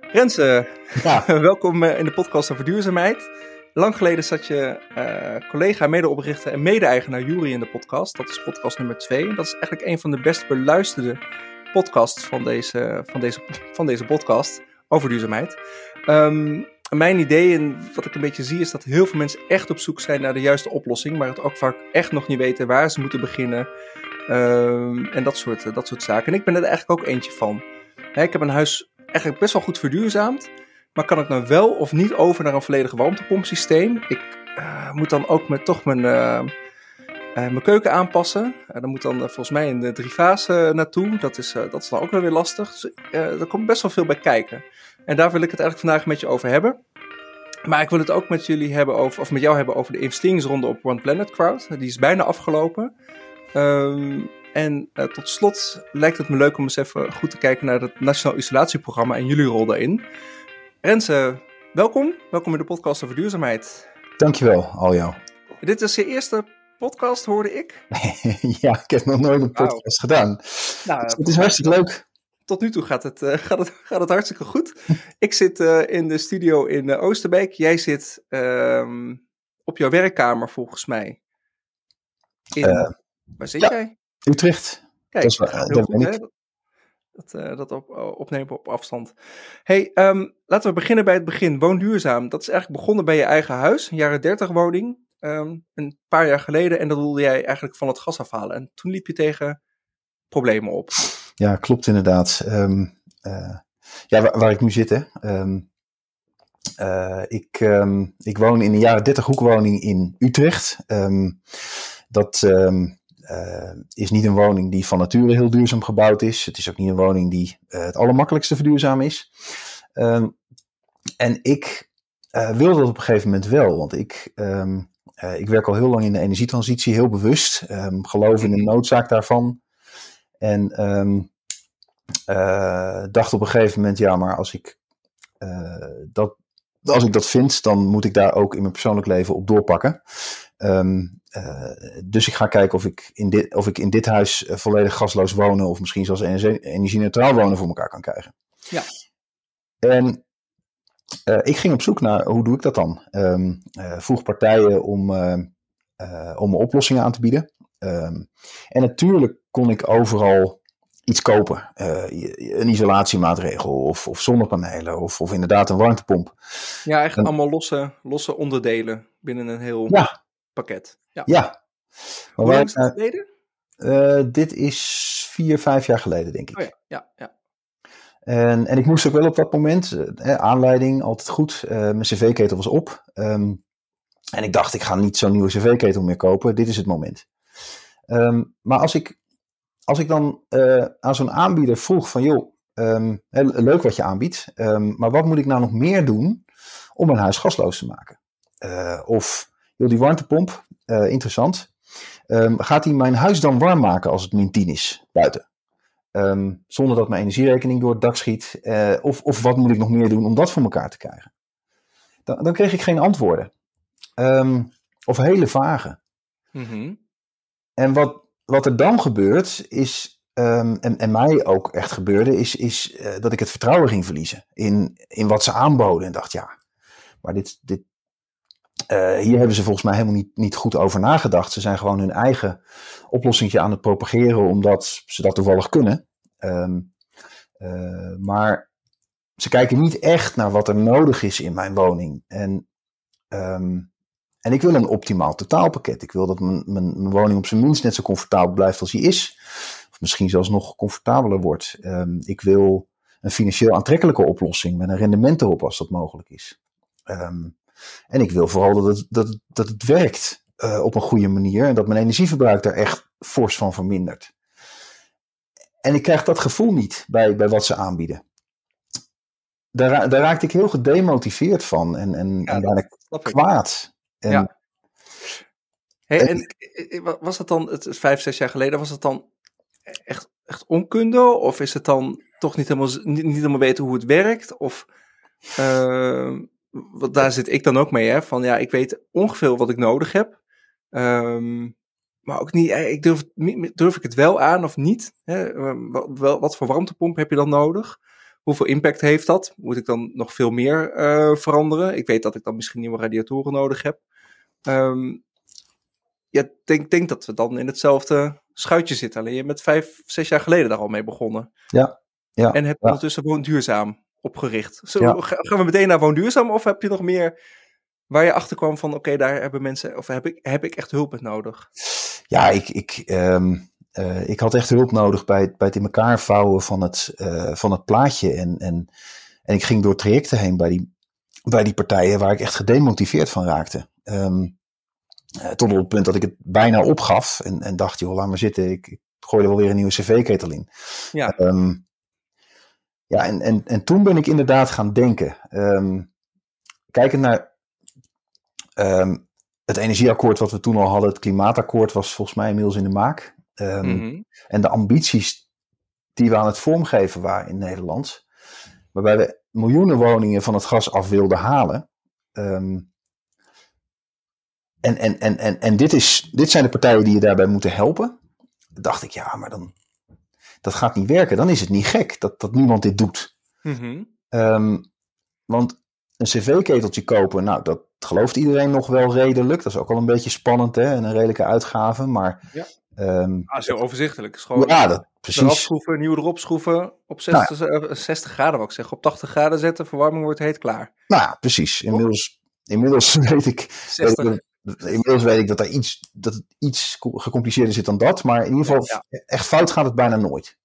Renze, ja. welkom eh, in de podcast over duurzaamheid. Lang geleden zat je uh, collega, medeoprichter en mede-eigenaar Jury in de podcast. Dat is podcast nummer 2. Dat is eigenlijk een van de best beluisterde podcasts van deze, van deze, van deze podcast over duurzaamheid. Um, mijn idee en wat ik een beetje zie is dat heel veel mensen echt op zoek zijn naar de juiste oplossing, maar het ook vaak echt nog niet weten waar ze moeten beginnen. Um, en dat soort, dat soort zaken. En ik ben er eigenlijk ook eentje van. ik heb een huis eigenlijk best wel goed verduurzaamd. Maar kan ik nou wel of niet over naar een volledig warmtepompsysteem? Ik uh, moet dan ook met, toch mijn, uh, uh, mijn keuken aanpassen. dan moet dan volgens mij een driefase naartoe. Dat is, dat is dan ook wel weer lastig. Dus, er komt best wel veel bij kijken. En daar wil ik het eigenlijk vandaag met je over hebben. Maar ik wil het ook met jullie hebben over, of met jou hebben over de investeringsronde op One Planet Crowd. Die is bijna afgelopen. Um, en uh, tot slot lijkt het me leuk om eens even goed te kijken naar het Nationaal Isolatieprogramma en jullie rol daarin. Renze, welkom. Welkom in de podcast over duurzaamheid. Dankjewel, Aljo. Dit is je eerste podcast, hoorde ik. ja, ik heb nog nooit een podcast gedaan. Nou, het is hartstikke leuk. Tot nu toe gaat het, uh, gaat het, gaat het hartstikke goed. ik zit uh, in de studio in Oosterbeek. Jij zit ehm, op jouw werkkamer volgens mij. In, waar zit ja. jij? Utrecht. Kijk, dat, is, dat ik. Dat, uh, dat op, opnemen op afstand. Hey, um, laten we beginnen bij het begin. Woonduurzaam. Dat is eigenlijk begonnen bij je eigen huis, een jaren 30 woning. Um, een paar jaar geleden. En dat wilde jij eigenlijk van het gas afhalen. En toen liep je tegen problemen op. Ja, klopt inderdaad. Um, uh, ja, waar, waar, ik nu zit, hè. Uh, ik, ik woon in een jaren 30 hoekwoning in Utrecht. dat uh, is niet een woning die van nature heel duurzaam gebouwd is. Het is ook niet een woning die uh, het allermakkelijkste verduurzaam is. Um, en ik uh, wilde dat op een gegeven moment wel, want ik, um, ik werk al heel lang in de energietransitie, heel bewust. Um, geloof in de noodzaak daarvan. En dacht op een gegeven moment, ja, maar als ik dat als ik dat vind, dan moet ik daar ook in mijn persoonlijk leven op doorpakken. Um, uh, dus ik ga kijken of ik in dit, of ik in dit huis uh, volledig gasloos wonen of misschien zelfs energie-neutraal wonen voor elkaar kan krijgen. Ja. En uh, ik ging op zoek naar hoe doe ik dat dan? Um, vroeg partijen om, om oplossingen aan te bieden. Um, en natuurlijk kon ik overal iets kopen. een isolatiemaatregel of, of zonnepanelen of, of inderdaad een warmtepomp. Ja, eigenlijk en, allemaal losse, losse onderdelen binnen een heel ja, pakket. Ja. ja. Hoe lang is het geleden? Uh, dit is vier, vijf jaar geleden, denk ik. Oh ja, ja, ja. En, en ik moest ook wel op dat moment, uh, aanleiding, altijd goed. Uh, mijn cv-ketel was op. Um, en ik dacht, ik ga niet zo'n nieuwe cv-ketel meer kopen. Dit is het moment. Um, maar als ik, als ik dan aan zo'n aanbieder vroeg van, joh, um, leuk wat je aanbiedt, maar wat moet ik nou nog meer doen om mijn huis gasloos te maken? of joh, die warmtepomp, uh, interessant. Um, gaat hij mijn huis dan warm maken als het min 10 is buiten? Um, zonder dat mijn energierekening door het dak schiet? Uh, of, of wat moet ik nog meer doen om dat voor elkaar te krijgen? Dan, dan kreeg ik geen antwoorden. Um, of hele vage. Mm -hmm. En wat, wat er dan gebeurt, is, en, en mij ook echt gebeurde, is, is uh, dat ik het vertrouwen ging verliezen in, in wat ze aanboden. En dacht, ja, maar dit, dit, uh, hier hebben ze volgens mij helemaal niet, niet goed over nagedacht. Ze zijn gewoon hun eigen oplossing aan het propageren, omdat ze dat toevallig kunnen. Um, uh, maar ze kijken niet echt naar wat er nodig is in mijn woning. En, um, en ik wil een optimaal totaalpakket. Ik wil dat mijn, mijn, woning op zijn minst net zo comfortabel blijft als die is. Of misschien zelfs nog comfortabeler wordt. Um, ik wil een financieel aantrekkelijke oplossing met een rendement erop als dat mogelijk is. En ik wil vooral dat het, dat, dat het werkt uh, op een goede manier en dat mijn energieverbruik daar echt fors van vermindert. En ik krijg dat gevoel niet bij, bij wat ze aanbieden. Daar, daar raakte ik heel gedemotiveerd van en, en, ja, en kwaad. En, ja. Hey, en, en was dat dan, het is vijf, zes jaar geleden, was het dan echt, echt onkunde? Of is het dan toch niet helemaal, niet, niet helemaal weten hoe het werkt? Of, uh, want daar zit ik dan ook mee, hè? Van ja, ik weet ongeveer wat ik nodig heb. Um, maar ook niet, ik durf, durf ik het wel aan of niet? Hè? Wat, wat voor warmtepomp heb je dan nodig? Hoeveel impact heeft dat? Moet ik dan nog veel meer veranderen? Ik weet dat ik dan misschien nieuwe radiatoren nodig heb. Um, ja, denk, denk dat we dan in hetzelfde schuitje zitten. Alleen je met vijf, zes jaar geleden daar al mee begonnen. Ja. ja en heb je ondertussen gewoon duurzaam opgericht. Zo, Gaan we meteen naar woonduurzaam of heb je nog meer waar je achter kwam van oké, daar hebben mensen, of heb ik, heb ik echt hulp met nodig? Ja, ik, ik, um, uh, ik had echt hulp nodig bij, het, bij het in elkaar vouwen van het, uh, van het plaatje. En, en, en ik ging door trajecten heen bij die, bij die partijen waar ik echt gedemotiveerd van raakte. Um, tot op het punt dat ik het bijna opgaf en, en dacht, joh, laat maar zitten, ik, ik gooi er wel weer een nieuwe cv-ketel in. Ja. Um, ja, en, en, en toen ben ik inderdaad gaan denken. Um, kijkend naar um, het energieakkoord wat we toen al hadden, het klimaatakkoord was volgens mij inmiddels in de maak. Um, mm -hmm. En de ambities die we aan het vormgeven waren in Nederland, waarbij we miljoenen woningen van het gas af wilden halen. Um, en, en, en, en, en dit, is, dit zijn de partijen die je daarbij moeten helpen. Dacht ik, ja, maar dan, dat gaat niet werken. Dan is het niet gek dat, dat niemand dit doet. Mm -hmm. um, want een cv-keteltje kopen, nou, dat gelooft iedereen nog wel redelijk. Dat is ook al een beetje spannend, hè, en een redelijke uitgave. Maar, ja. Um, ah, is heel overzichtelijk. Is gewoon ja, dat, precies. Eraf schroeven, nieuw erop schroeven, op 60, nou ja. 60 graden, wat ik zeg, op 80 graden zetten, verwarming wordt heet klaar. Nou precies. Inmiddels, inmiddels weet ik, 60. weet ik Inmiddels weet ik dat, er iets, dat het iets gecompliceerder zit dan dat. Maar in ieder geval, Ja, echt fout gaat het bijna nooit.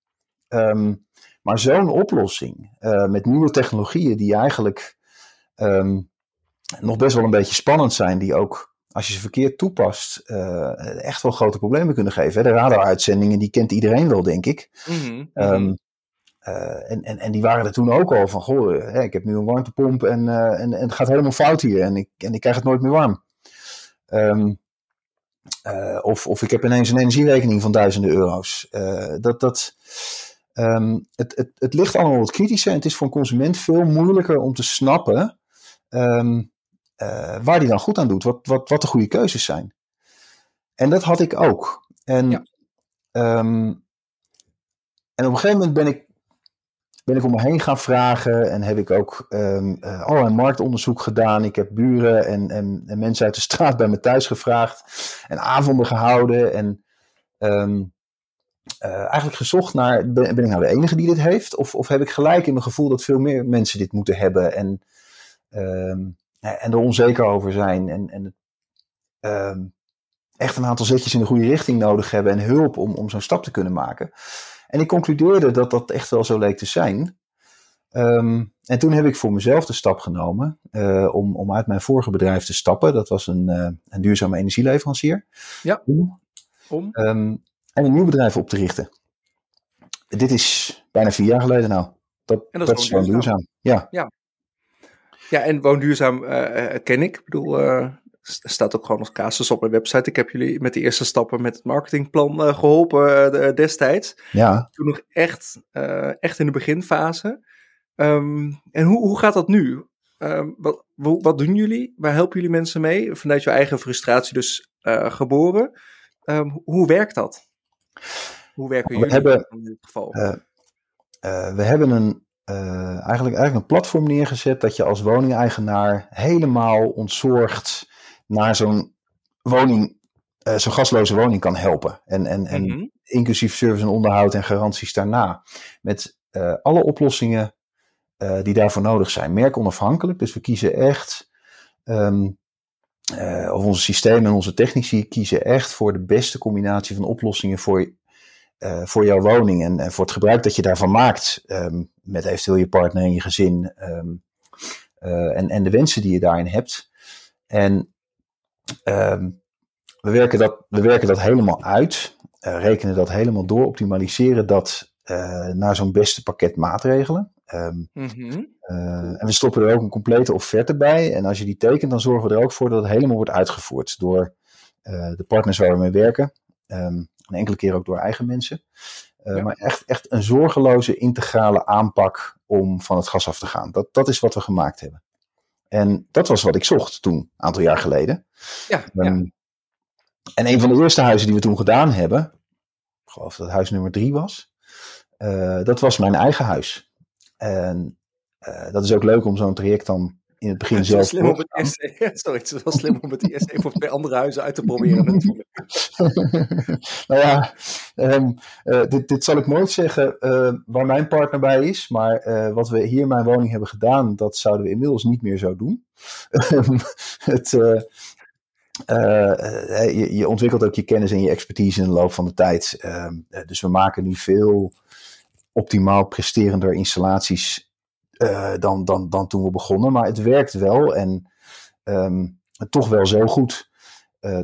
Um, maar zo'n oplossing uh, met nieuwe technologieën die eigenlijk um, nog best wel een beetje spannend zijn. Die ook, als je ze verkeerd toepast, uh, echt wel grote problemen kunnen geven. Hè? De radaruitzendingen, die kent iedereen wel, denk ik. Mm -hmm. Um, uh, en, en, en die waren er toen ook al van, goh, hè, ik heb nu een warmtepomp en, en, en het gaat helemaal fout hier. En ik, en ik krijg het nooit meer warm. Um, uh, of, of ik heb ineens een energierekening van duizenden euro's. Uh, dat, dat, um, het, het, het ligt allemaal wat kritischer en het is voor een consument veel moeilijker om te snappen um, uh, waar die dan goed aan doet, wat, wat, wat de goede keuzes zijn. En dat had ik ook. En, Ja. en op een gegeven moment ben ik, ben ik om me heen gaan vragen en heb ik ook um, uh, allerlei marktonderzoek gedaan. Ik heb buren en, en, en, mensen uit de straat bij me thuis gevraagd en avonden gehouden. En um, uh, eigenlijk gezocht naar, ben, ik nou de enige die dit heeft? Of, of heb ik gelijk in mijn gevoel dat veel meer mensen dit moeten hebben en, um, en er onzeker over zijn en, en echt een aantal zetjes in de goede richting nodig hebben en hulp om, om zo'n stap te kunnen maken. En ik concludeerde dat dat echt wel zo leek te zijn. Um, en toen heb ik voor mezelf de stap genomen uh, om, om uit mijn vorige bedrijf te stappen. Dat was een, uh, een duurzame energieleverancier. Ja. Om, Om? um, en een nieuw bedrijf op te richten. Dit is bijna vier jaar geleden nou. Dat, En dat is dat is gewoon duurzaam. Ja, Ja, en woonduurzaam eh, eh, ken ik. Ik bedoel, eh, staat ook gewoon als casus op mijn website. Ik heb jullie met de eerste stappen met het marketingplan eh, geholpen eh, de- destijds. ja. Toen nog echt, eh, echt in de beginfase. Ehm, en hoe, hoe gaat dat nu? Ehm, wat, wat doen jullie? Waar helpen jullie mensen mee? Vanuit je eigen frustratie dus eh, geboren. Ehm, hoe- werkt dat? Hoe werken We jullie hebben, in dit geval? eh, we hebben een, uh, eigenlijk, eigenlijk een platform neergezet dat je als woningeigenaar helemaal ontzorgd naar zo'n woning, uh, zo'n gasloze woning kan helpen. En, en, en Mhm. inclusief service en onderhoud en garanties daarna. Met uh, alle oplossingen uh, die daarvoor nodig zijn. Merkonafhankelijk, dus we kiezen echt, um, uh, of onze systemen en onze technici kiezen echt voor de beste combinatie van oplossingen voor, voor jouw woning en, en, voor het gebruik dat je daarvan maakt. Um, met eventueel je partner en je gezin. Um, en, en de wensen die je daarin hebt. En we, werken dat, we werken dat helemaal uit. Uh, rekenen dat helemaal door, optimaliseren dat uh, naar zo'n beste pakket maatregelen. Um, mm-hmm. uh, en we stoppen er ook een complete offerte bij. En als je die tekent, dan zorgen we er ook voor dat het helemaal wordt uitgevoerd door de partners waar we mee werken. Um, en enkele keer ook door eigen mensen. Uh, ja. Maar echt, echt een zorgeloze, integrale aanpak om van het gas af te gaan. Dat, dat is wat we gemaakt hebben. En dat was wat ik zocht toen, een aantal jaar geleden. Ja, um, ja. En een van de eerste huizen die we toen gedaan hebben, ik geloof dat huis nummer drie was, uh, dat was mijn eigen huis. En dat is ook leuk om zo'n traject dan in het begin zelf. Slim om het eerst, sorry, het is wel slim om het op twee andere huizen uit te proberen natuurlijk. nou ja, um, uh, dit, dit zal ik nooit zeggen uh, waar mijn partner bij is, maar uh, wat we hier in mijn woning hebben gedaan, dat zouden we inmiddels niet meer zo doen. het, je, je, ontwikkelt ook je kennis en je expertise in de loop van de tijd. Ehm, dus we maken nu veel optimaal presterender installaties uh, dan, dan, dan toen we begonnen. Maar het werkt wel en um, toch wel zo goed uh,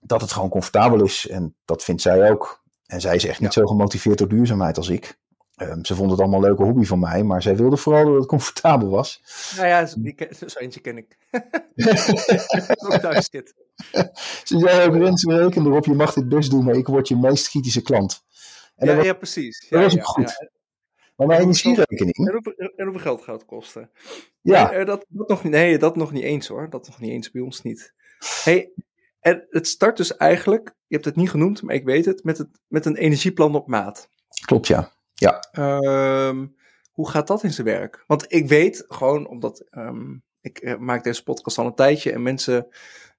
dat het gewoon comfortabel is. En dat vindt zij ook. En zij is echt niet zo gemotiveerd door duurzaamheid als ik. Um, ze vond het allemaal een leuke hobby van mij, maar zij wilde vooral dat het comfortabel was. Nou ja, zo, eentje ken ik. ook thuis zit. Ze zei ook, Rens, reken erop, je mag dit best doen, maar ik word je meest kritische klant. En ja, ja, precies. Dat ja, was ook goed. Maar mijn energierekening. En hoeveel, en hoeveel geld gaat het kosten? Ja. Nee, dat, dat nog, nee, dat nog niet eens hoor. Dat nog niet eens bij ons niet. Hey, en het start dus eigenlijk, je hebt het niet genoemd, maar ik weet het, met, het, met een energieplan op maat. Klopt, ja. ja. Um, hoe gaat dat in zijn werk? Want ik weet gewoon, omdat um, ik eh, maak deze podcast al een tijdje en mensen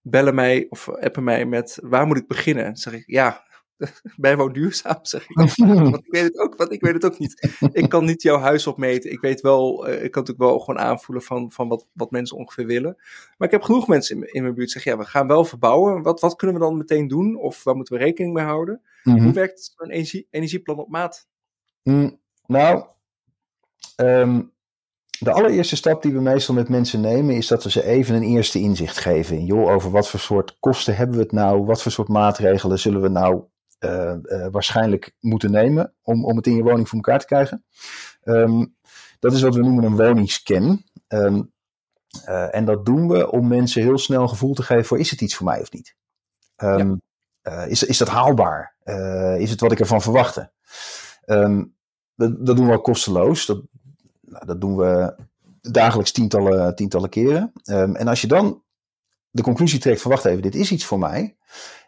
bellen mij of appen mij met waar moet ik beginnen? Dan zeg ik, ja, bijwoon duurzaam, zeg ik. want ik weet het ook, want ik weet het ook niet. Ik kan niet jouw huis opmeten. Ik weet wel, uh, ik kan natuurlijk wel gewoon aanvoelen van, van wat, wat mensen ongeveer willen. Maar ik heb genoeg mensen in, in mijn buurt zeggen, ja, we gaan wel verbouwen. Wat, wat kunnen we dan meteen doen? Of waar moeten we rekening mee houden? Mm -hmm. Hoe werkt een energie, energieplan op maat? Mm, nou, um, de allereerste stap die we meestal met mensen nemen, is dat we ze even een eerste inzicht geven. Joh, over wat voor soort kosten hebben we het nou? Wat voor soort maatregelen zullen we nou uh, uh, waarschijnlijk moeten nemen om, om het in je woning voor elkaar te krijgen. Um, dat is wat we noemen een woningscan. Um, uh, en dat doen we om mensen heel snel gevoel te geven voor is het iets voor mij of niet. Um, ja. is, is dat haalbaar? is het wat ik ervan verwachtte? dat, dat doen we ook kosteloos. Dat, nou, dat doen we dagelijks tientallen, tientallen keren. en als je dan de conclusie trekt van wacht even, dit is iets voor mij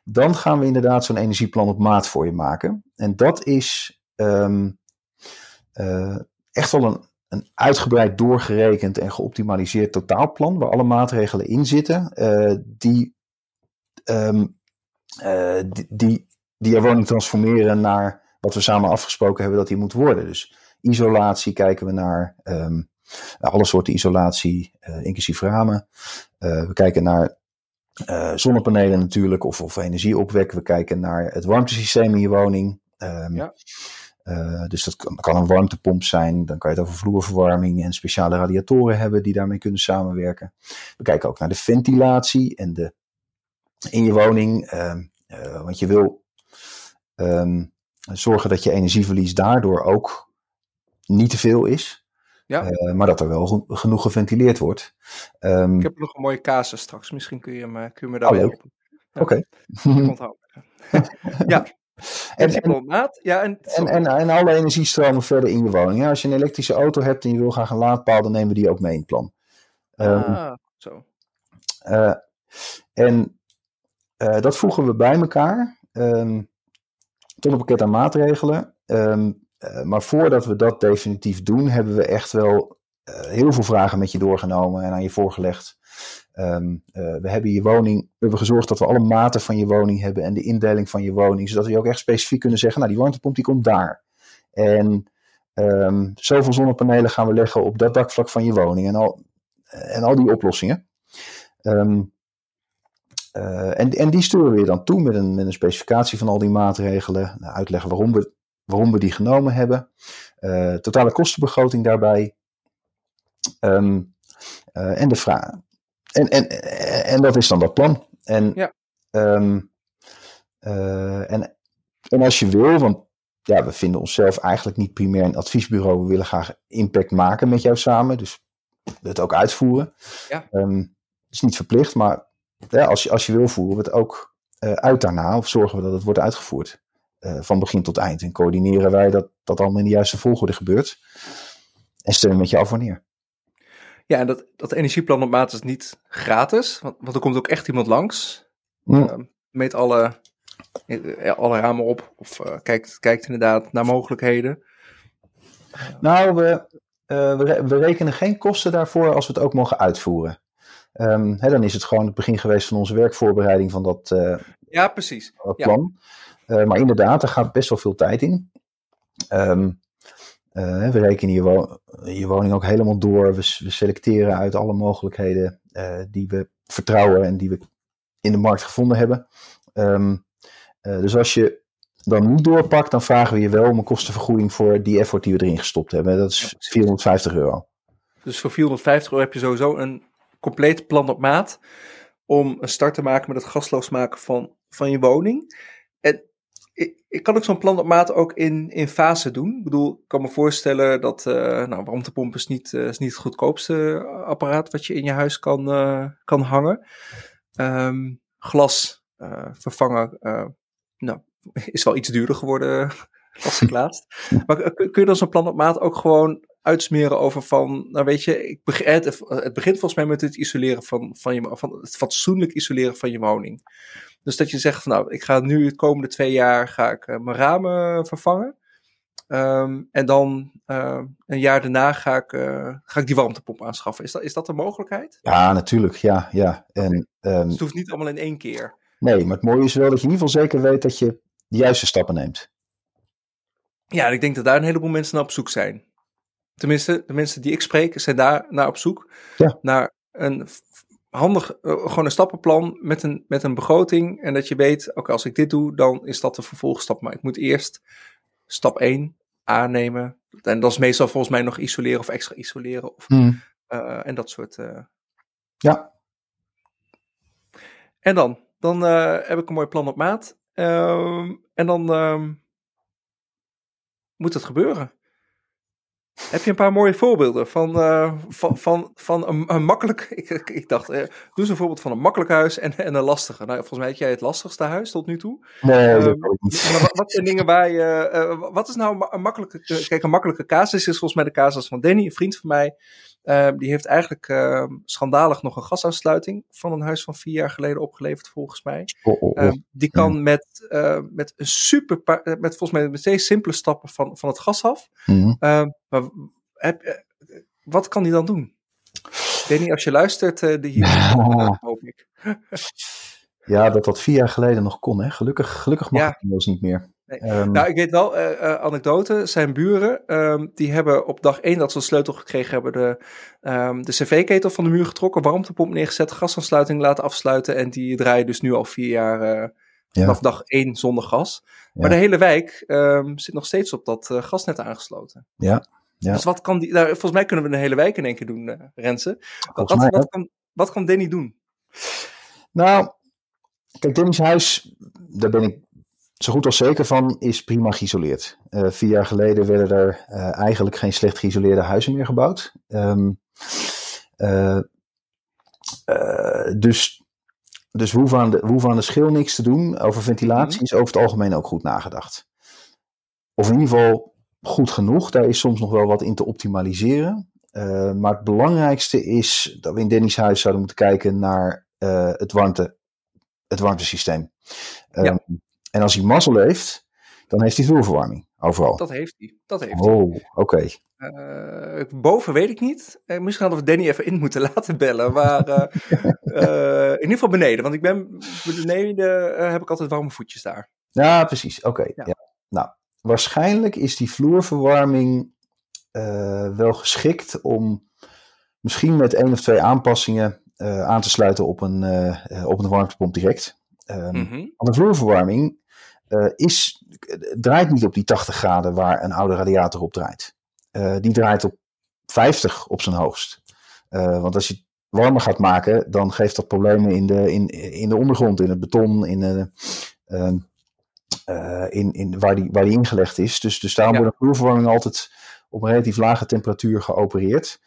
dan gaan we inderdaad zo'n energieplan op maat voor je maken. En dat is um, uh, echt wel een, een uitgebreid doorgerekend en geoptimaliseerd totaalplan, waar alle maatregelen in zitten, uh, die, um, die, die, die woning transformeren naar wat we samen afgesproken hebben dat die moet worden. Dus isolatie kijken we naar, um, alle soorten isolatie, inclusief ramen. we kijken naar uh, zonnepanelen natuurlijk, of, of energie opwekken. We kijken naar het warmtesysteem in je woning. Um, ja. Uh, dus dat kan, kan, een warmtepomp zijn. Dan kan je het over vloerverwarming en speciale radiatoren hebben die daarmee kunnen samenwerken. We kijken ook naar de ventilatie en de, in je woning. Um, uh, want je wil um, zorgen dat je energieverlies daardoor ook niet te veel is. Ja. Uh, maar dat er wel genoeg geventileerd wordt. Um, ik heb nog een mooie casus straks. Misschien kun je me, kun je me daar oh, helpen. Ja. Oké. Okay. ja. En. Ja, en, en, en, en, alle energiestromen verder in je woning. Ja, als je een elektrische auto hebt en je wil graag een laadpaal, dan nemen we die ook mee in het plan. Um, ah, zo. Uh, en uh, dat voegen we bij elkaar um, tot een pakket aan maatregelen. Um, uh, maar voordat we dat definitief doen, hebben we echt wel uh, heel veel vragen met je doorgenomen en aan je voorgelegd. Um, uh, we hebben je woning, we hebben gezorgd dat we alle maten van je woning hebben en de indeling van je woning, zodat we ook echt specifiek kunnen zeggen, nou die warmtepomp die komt daar. En um, zoveel zonnepanelen gaan we leggen op dat dakvlak van je woning en al, en al die oplossingen. Um, en, en die sturen we je dan toe met een, met een specificatie van al die maatregelen, nou, uitleggen waarom we waarom we die genomen hebben. Uh, totale kostenbegroting daarbij. Um, uh, en de vraag. En, en, en dat is dan dat plan. En, ja. um, uh, en, en als je wil, want ja, we vinden onszelf eigenlijk niet primair een adviesbureau. We willen graag impact maken met jou samen. Dus het ook uitvoeren. Ja. Um, het is niet verplicht, maar ja, als, je, als je wil voeren we het ook uit daarna. Of zorgen we dat het wordt uitgevoerd van begin tot eind. En coördineren wij dat dat allemaal in de juiste volgorde gebeurt. En steunen met je af wanneer. Ja, en dat, dat energieplan op maat is niet gratis, want, want er komt ook echt iemand langs. Mm. Uh, meet alle, uh, alle ramen op of kijkt, kijkt inderdaad naar mogelijkheden. Nou, we, we, we, rekenen geen kosten daarvoor als we het ook mogen uitvoeren. Um, hè, dan is het gewoon het begin geweest van onze werkvoorbereiding van dat, ja, precies. dat plan. Ja. Maar inderdaad, er gaat best wel veel tijd in. Um, uh, we rekenen je, wo je, woning ook helemaal door. We, we selecteren uit alle mogelijkheden uh, die we vertrouwen en die we in de markt gevonden hebben. Um, uh, dus als je dan niet doorpakt, dan vragen we je wel om een kostenvergoeding voor die effort die we erin gestopt hebben. Dat is 450 euro. Dus voor 450 euro heb je sowieso een compleet plan op maat om een start te maken met het gasloos maken van, van je woning. En ik, ik kan ook zo'n plan op maat ook in, in fase doen. Ik bedoel, ik kan me voorstellen dat uh, nou, warmtepomp is niet, uh, is niet het goedkoopste apparaat wat je in je huis kan, uh, kan hangen. Um, glas vervangen nou, is wel iets duurder geworden, las ik laatst. Maar kun je dan zo'n plan op maat ook gewoon uitsmeren over van, nou weet je, ik het begint volgens mij met het isoleren van, van, je, van het fatsoenlijk isoleren van je woning. Dus dat je zegt van nou, ik ga nu het komende twee jaar ga ik uh, mijn ramen vervangen. Um, en dan uh, een jaar daarna ga ik, uh, ga ik die warmtepomp aanschaffen. Is dat, is dat een mogelijkheid? Ja, natuurlijk. Ja, ja. En, um, dus het hoeft niet allemaal in één keer. Nee, maar het mooie is wel dat je in ieder geval zeker weet dat je de juiste stappen neemt. Ja, en ik denk dat daar een heleboel mensen naar op zoek zijn. Tenminste, de mensen die ik spreek zijn daar naar op zoek. Ja. Naar een handig, uh, gewoon een stappenplan met een, met een begroting. En dat je weet, oké, als ik dit doe, dan is dat de vervolgstap. Maar ik moet eerst stap 1 aannemen. En dat is meestal volgens mij nog isoleren of extra isoleren. Of, mm. uh, en dat soort. Uh... Ja. En dan? Dan heb ik een mooi plan op maat. Ehm, en dan ehm, moet het gebeuren. Heb je een paar mooie voorbeelden van, uh, van, van, van een, een makkelijk. Ik, ik dacht, uh, doe eens een voorbeeld van een makkelijk huis en, en een lastige. Nou, volgens mij heb jij het lastigste huis tot nu toe. Nee, uh, niet. Maar wat, zijn dingen waar je. wat is nou een makkelijke. Kijk, een makkelijke casus is volgens mij de casus van Danny, een vriend van mij. Ehm, die heeft eigenlijk uh, schandalig nog een gasaansluiting van een huis van vier jaar geleden opgeleverd, volgens mij. Oh, oh, oh. die kan met, uh, met een super, met volgens mij met steeds simpele stappen van, van het gas af. Mm maar heb, eh, wat kan hij dan doen? Ik weet niet, als je luistert, uh, de hier, ja. hoop ik. ja, dat dat vier jaar geleden nog kon, hè? Gelukkig, gelukkig mag ja. het inmiddels niet meer. Nee. Um, nou, ik weet wel, uh, uh, anekdote, zijn buren, um, die hebben op dag één dat ze een sleutel gekregen hebben, de, um, de cv-ketel van de muur getrokken, warmtepomp neergezet, gasaansluiting laten afsluiten en die draaien dus nu al vier jaar uh, vanaf ja. dag één zonder gas. Ja. Maar de hele wijk zit nog steeds op dat gasnet aangesloten. Ja, ja. Dus wat kan die, nou, volgens mij kunnen we een hele wijk in één keer doen, Rensen. Wat, mij, wat, kan, wat kan Danny doen? Nou, kijk, Danny's huis, daar ben ik zo goed als zeker van, is prima geïsoleerd. Uh, vier jaar geleden werden er uh, eigenlijk geen slecht geïsoleerde huizen meer gebouwd. Um, dus dus we hoeven, aan de, we hoeven aan de schil niks te doen. Over ventilatie is over het algemeen ook goed nagedacht. Of in ieder geval goed genoeg. Daar is soms nog wel wat in te optimaliseren. Maar het belangrijkste is dat we in Denny's huis zouden moeten kijken naar het, warmte, het warmtesysteem. Um, ja. En als hij mazzel heeft, dan heeft hij vloerverwarming overal. Dat heeft hij. Dat heeft oh, oké. Okay. Uh, eh, boven weet ik niet. Uh, misschien hadden we Danny even in moeten laten bellen. Maar uh, in ieder geval beneden. Want ik ben beneden heb ik altijd warme voetjes daar. Ja, precies. Oké. Okay. Ja. ja. Nou, waarschijnlijk is die vloerverwarming wel geschikt om misschien met één of twee aanpassingen aan te sluiten op een, op een warmtepomp direct. Um, mm -hmm. Want de vloerverwarming is, draait niet op die 80 graden waar een oude radiator op draait. die draait op 50 op zijn hoogst. want als je het warmer gaat maken, dan geeft dat problemen in de, in, in de ondergrond, in het beton, in ehm, in, in, waar, die, waar die ingelegd is. Dus, dus daarom ja. wordt een vloerverwarming altijd op een relatief lage temperatuur geopereerd.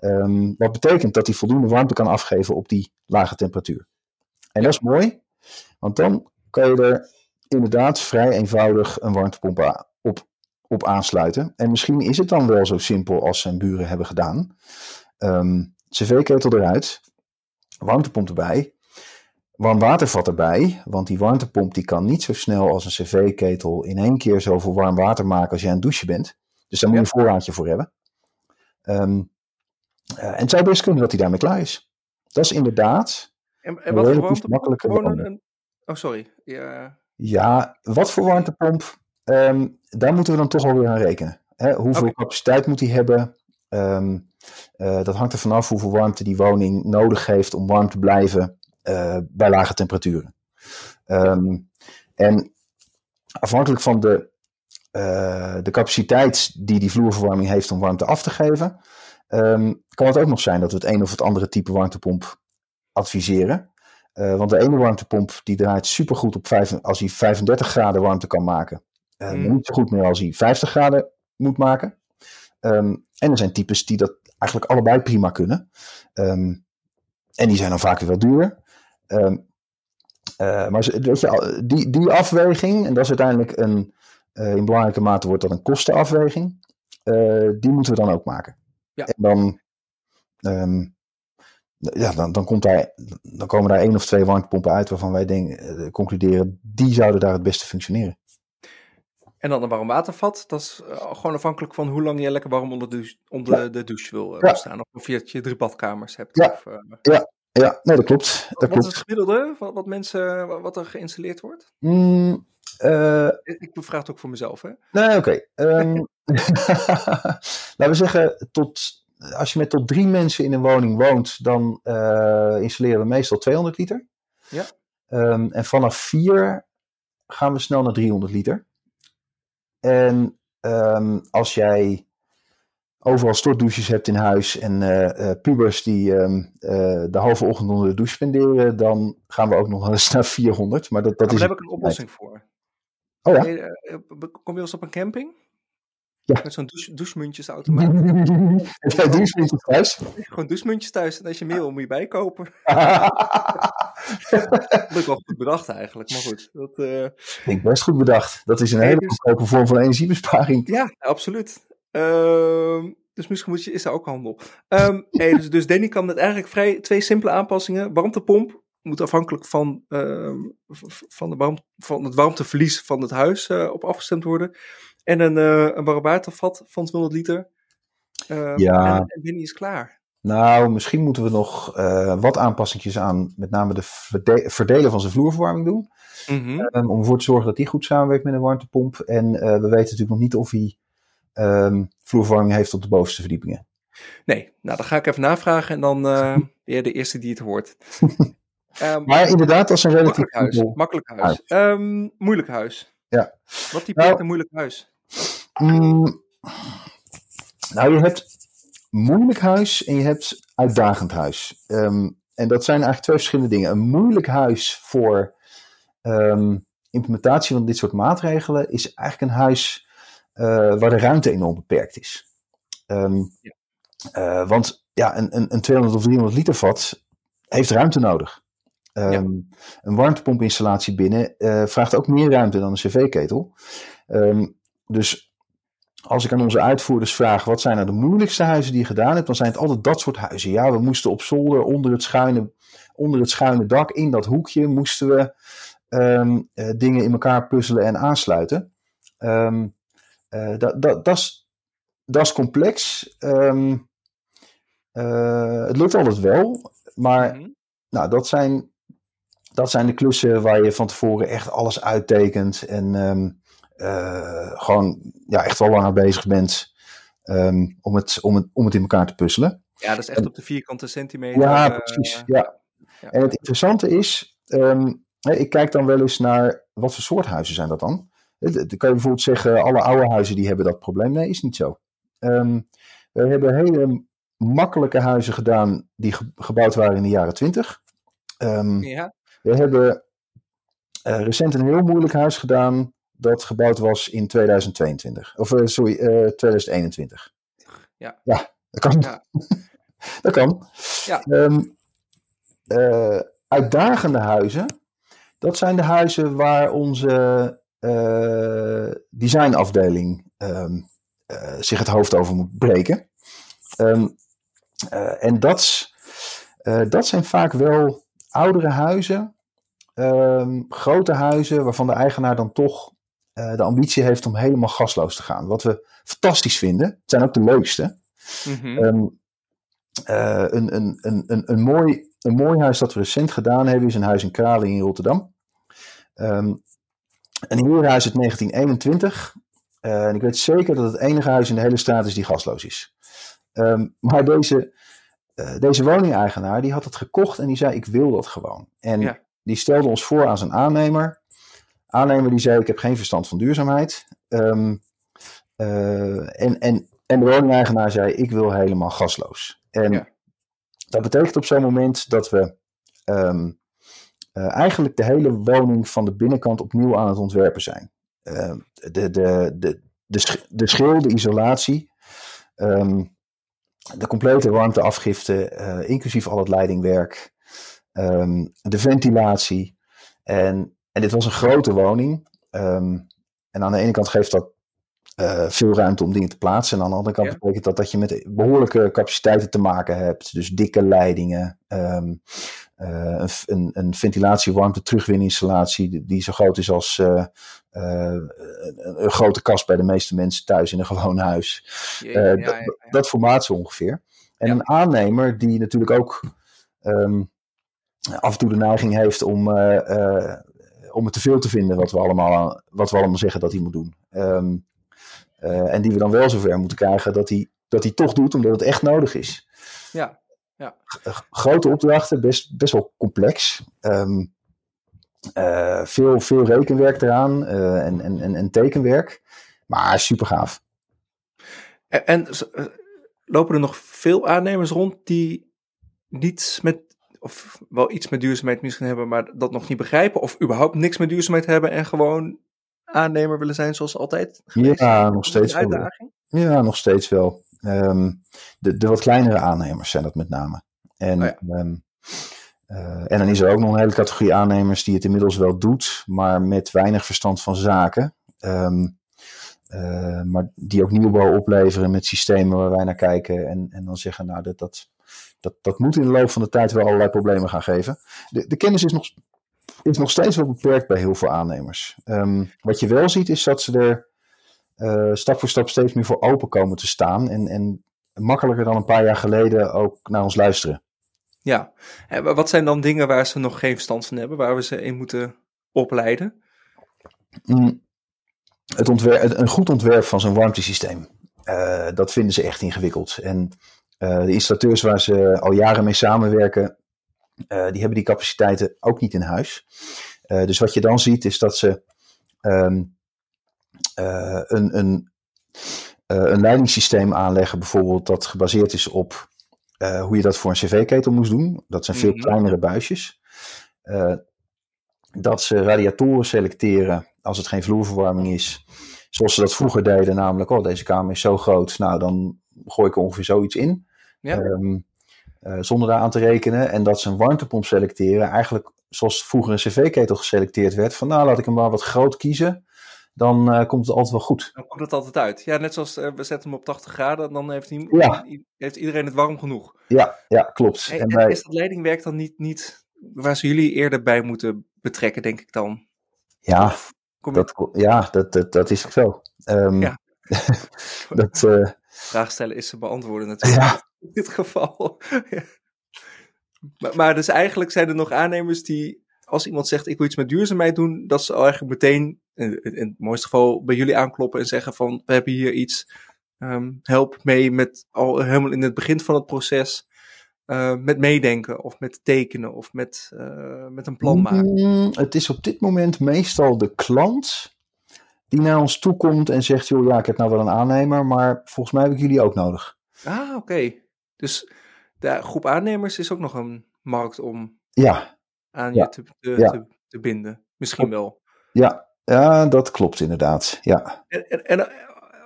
Um, wat betekent dat hij voldoende warmte kan afgeven op die lage temperatuur. En dat is mooi, want dan kan je er inderdaad vrij eenvoudig een warmtepomp op, op aansluiten. En misschien is het dan wel zo simpel als zijn buren hebben gedaan. Um, cv-ketel eruit, warmtepomp erbij warm watervat erbij, want die warmtepomp die kan niet zo snel als een cv-ketel in één keer zoveel warm water maken als jij aan het douchen bent. Dus daar moet je een voorraadje voor hebben. Ehm, en het zou best kunnen dat hij daarmee klaar is. Dat is inderdaad. En, en wat voor? Een... Oh, sorry. Ja. Ja, wat voor warmtepomp? Um, daar moeten we dan toch alweer aan rekenen. Hè, hoeveel capaciteit moet hij hebben? Um, uh, dat hangt er vanaf hoeveel warmte die woning nodig heeft om warm te blijven uh, bij lage temperaturen. Um, en afhankelijk van de, uh, de capaciteit die die vloerverwarming heeft om warmte af te geven, um, kan het ook nog zijn dat we het een of het andere type warmtepomp adviseren. Want de ene warmtepomp die draait supergoed op vijf, als hij 35 graden warmte kan maken. Mm. Maar niet zo goed meer als hij 50 graden moet maken. Um, en er zijn types die dat eigenlijk allebei prima kunnen. Um, en die zijn dan vaak weer wel duur. Um, uh, maar weet je, die, die afweging, en dat is uiteindelijk een, uh, in belangrijke mate wordt dat een kostenafweging, uh, die moeten we dan ook maken. Ja. En dan, ja, dan, dan, komt daar, dan komen daar één of twee warmtepompen uit waarvan wij denken, concluderen, die zouden daar het beste functioneren. En dan een warm watervat. Dat is uh, gewoon afhankelijk van hoe lang je lekker warm onder de douche, onder de douche wil uh, staan. Of je, je drie badkamers hebt. Ja, of, uh, ja. ja. nee, dat klopt. Dat wat klopt. is het gemiddelde wat, wat, mensen, wat er geïnstalleerd wordt? Mm, ik bevraag het ook voor mezelf, hè? Nee, oké. Okay. Um, laten we zeggen, tot, als je met tot drie mensen in een woning woont, dan installeren we meestal 200 liter. Ja. Um, en vanaf vier gaan we snel naar 300 liter. En um, als jij overal stortdouches hebt in huis en uh, uh, pubers die um, uh, de halve ochtend onder de douche spenderen, dan gaan we ook nog eens naar 400. Maar dat, dat is. Daar heb ik een oplossing voor. Oh ja? Kom je eens op een camping? Ja. Met zo'n douche, douchemuntjesautomaat. Heb jij douchemuntjes thuis? Gewoon douchemuntjes thuis. En als je meer wil, moet je bijkopen. dat heb ik wel goed bedacht eigenlijk. Maar goed. Dat, uh... Ik best goed bedacht. Dat is een hele dus... goedkope vorm van energiebesparing. Ja, absoluut. Uh, dus misschien moet je, is daar ook handel. Um, hey, dus, dus Danny kan met eigenlijk vrij twee simpele aanpassingen. Warmtepomp moet afhankelijk van, uh, van, de warm, van het warmteverlies van het huis uh, op afgestemd worden. En een, uh, een warm watervat van 200 liter. Uh, ja. En, en is klaar. Nou, misschien moeten we nog uh, wat aanpassingjes aan, met name de verde verdelen van zijn vloerverwarming doen. Mm -hmm. um, om ervoor te zorgen dat die goed samenwerkt met een warmtepomp. En we weten natuurlijk nog niet of hij um, vloerverwarming heeft op de bovenste verdiepingen. Nee, nou dan ga ik even navragen en dan uh, ben je de eerste die het hoort. um, maar inderdaad, dat is een relatief makkelijk huis. Makkelijk huis. huis. Moeilijk huis. Ja. Wat typeert nou, een moeilijk huis? Mm, nou, je hebt moeilijk huis en je hebt uitdagend huis. Um, en dat zijn eigenlijk twee verschillende dingen. Een moeilijk huis voor um, implementatie van dit soort maatregelen is eigenlijk een huis uh, waar de ruimte enorm beperkt is. Um, ja. uh, want ja, een, een, een 200 of 300 liter vat heeft ruimte nodig. Um, ja. Een warmtepompinstallatie binnen uh, vraagt ook meer ruimte dan een cv-ketel. Um, dus als ik aan onze uitvoerders vraag wat zijn nou de moeilijkste huizen die je gedaan hebt, dan zijn het altijd dat soort huizen. Ja, we moesten op zolder onder het schuine, onder het schuine dak, in dat hoekje, moesten we um, uh, dingen in elkaar puzzelen en aansluiten. Um, uh, dat, dat, is complex. Um, uh, het lukt altijd wel, maar mm -hmm. nou, dat, zijn, dat zijn de klussen waar je van tevoren echt alles uittekent en gewoon ja, echt wel langer bezig bent um, om, het, om, het, om het in elkaar te puzzelen. Ja, dat is echt op de vierkante centimeter. Ja, precies. Ja. ja. En het interessante is, um, ik kijk dan wel eens naar wat voor soort huizen zijn dat dan. Dan kan je bijvoorbeeld zeggen, alle oude huizen die hebben dat probleem. Nee, is niet zo. Um, we hebben hele makkelijke huizen gedaan die ge gebouwd waren in de jaren 20. Um, ja. We hebben uh, recent een heel moeilijk huis gedaan dat gebouwd was in 2022. Of uh, sorry, uh, 2021. Ja. Ja, dat kan. Ja. dat kan. Ja. Um, uh, uitdagende huizen, dat zijn de huizen waar onze designafdeling um, zich het hoofd over moet breken. Um, en dat, dat zijn vaak wel oudere huizen, grote huizen, waarvan de eigenaar dan toch uh, de ambitie heeft om helemaal gasloos te gaan. Wat we fantastisch vinden. Het zijn ook de leukste. Mhm. Ehm, een, een, een, een, een, mooi, een mooi huis dat we recent gedaan hebben is een huis in Kraling in Rotterdam. Um, een herenhuis uit 1921. en ik weet zeker dat het enige huis in de hele straat is die gasloos is. Ehm, maar deze, uh, deze woningeigenaar die had het gekocht en die zei ik wil dat gewoon. En die stelde ons voor aan zijn aannemer. Aannemer die zei ik heb geen verstand van duurzaamheid. Um, en, en, en de woningeigenaar zei ik wil helemaal gasloos. En dat betekent op zo'n moment dat we um, uh, eigenlijk de hele woning van de binnenkant opnieuw aan het ontwerpen zijn. Uh, de, de, de, de, de schil, de isolatie, um, de complete warmteafgifte, uh, inclusief al het leidingwerk, um, de ventilatie. En, en dit was een grote woning. Um, en aan de ene kant geeft dat uh, veel ruimte om dingen te plaatsen. En aan de andere kant betekent dat dat je met behoorlijke capaciteiten te maken hebt. Dus dikke leidingen, um, uh, een, een ventilatie-warmte terugwininstallatie die, zo groot is als uh, een, een, grote kast bij de meeste mensen thuis in een gewoon huis. Ja, ja, ja, dat formaat zo ongeveer. En een aannemer die natuurlijk ook um, af en toe de neiging heeft om, om het te veel te vinden wat we allemaal, wat we allemaal zeggen dat hij moet doen. Um, uh, en die we dan wel zover moeten krijgen dat hij, dat hij toch doet omdat het echt nodig is. Ja. ja. Grote opdrachten, best, best wel complex. Um, uh, veel, veel rekenwerk eraan uh, en, en, en, tekenwerk. Maar super gaaf. En, en lopen er nog veel aannemers rond die niets met, of wel iets met duurzaamheid misschien hebben, maar dat nog niet begrijpen? Of überhaupt niks met duurzaamheid hebben en gewoon aannemer willen zijn zoals altijd? Ja, nog steeds wel. Ja, nog steeds wel. Um, de, de wat kleinere aannemers zijn dat met name. En, oh um, uh, en dan is er ook nog een hele categorie aannemers die het inmiddels wel doet, maar met weinig verstand van zaken. Um, uh, maar die ook nieuwbouw opleveren met systemen waar wij naar kijken. En, en dan zeggen, nou, dat, dat, dat, dat moet in de loop van de tijd wel allerlei problemen gaan geven. De, de kennis is nog, is nog steeds wel beperkt bij heel veel aannemers. Um, wat je wel ziet is dat ze er uh, stap voor stap steeds meer voor open komen te staan. En, en makkelijker dan een paar jaar geleden ook naar ons luisteren. Ja, en wat zijn dan dingen waar ze nog geen verstand van hebben, waar we ze in moeten opleiden? Mm, het ontwerp, een goed ontwerp van zo'n warmtesysteem. Uh, dat vinden ze echt ingewikkeld. En de installateurs waar ze al jaren mee samenwerken, uh, die hebben die capaciteiten ook niet in huis. Uh, dus wat je dan ziet is dat ze um, uh, een, een, een leidingssysteem aanleggen, bijvoorbeeld dat gebaseerd is op hoe je dat voor een cv-ketel moest doen. Dat zijn veel mm -hmm. kleinere buisjes. dat ze radiatoren selecteren als het geen vloerverwarming is. Zoals ze dat vroeger deden, namelijk, oh, deze kamer is zo groot, nou dan gooi ik er ongeveer zoiets in. Ja. Um, uh, zonder daar aan te rekenen. En dat ze een warmtepomp selecteren, eigenlijk zoals vroeger een cv-ketel geselecteerd werd. Van nou, laat ik hem maar wat groot kiezen. Dan uh, komt het altijd wel goed. Dan komt het altijd uit. Ja, net zoals uh, we zetten hem op 80 graden, dan heeft, ja. heeft iedereen het warm genoeg. Ja, ja klopt. En, en, en wij... is dat leidingwerk dan niet, niet waar ze jullie eerder bij moeten betrekken, denk ik dan? Ja, dat, ja dat, dat, dat is zo. Um, ja. dat. Vraag stellen is ze beantwoorden natuurlijk. Ja in dit geval. maar, maar, dus eigenlijk zijn er nog aannemers die, als iemand zegt ik wil iets met duurzaamheid doen, dat ze al eigenlijk meteen, in, in het mooiste geval, bij jullie aankloppen en zeggen van we hebben hier iets, um, help mee met al helemaal in het begin van het proces. Uh, met meedenken of met tekenen of met, uh, met een plan maken? Mm, het is op dit moment meestal de klant die naar ons toe komt en zegt: joh, ja, ik heb nou wel een aannemer, maar volgens mij heb ik jullie ook nodig. Ah, oké. Dus de groep aannemers is ook nog een markt om ja. aan je te, te, ja. te, te, binden. Misschien wel. Ja. ja, dat klopt inderdaad. Ja. En, en, en eh,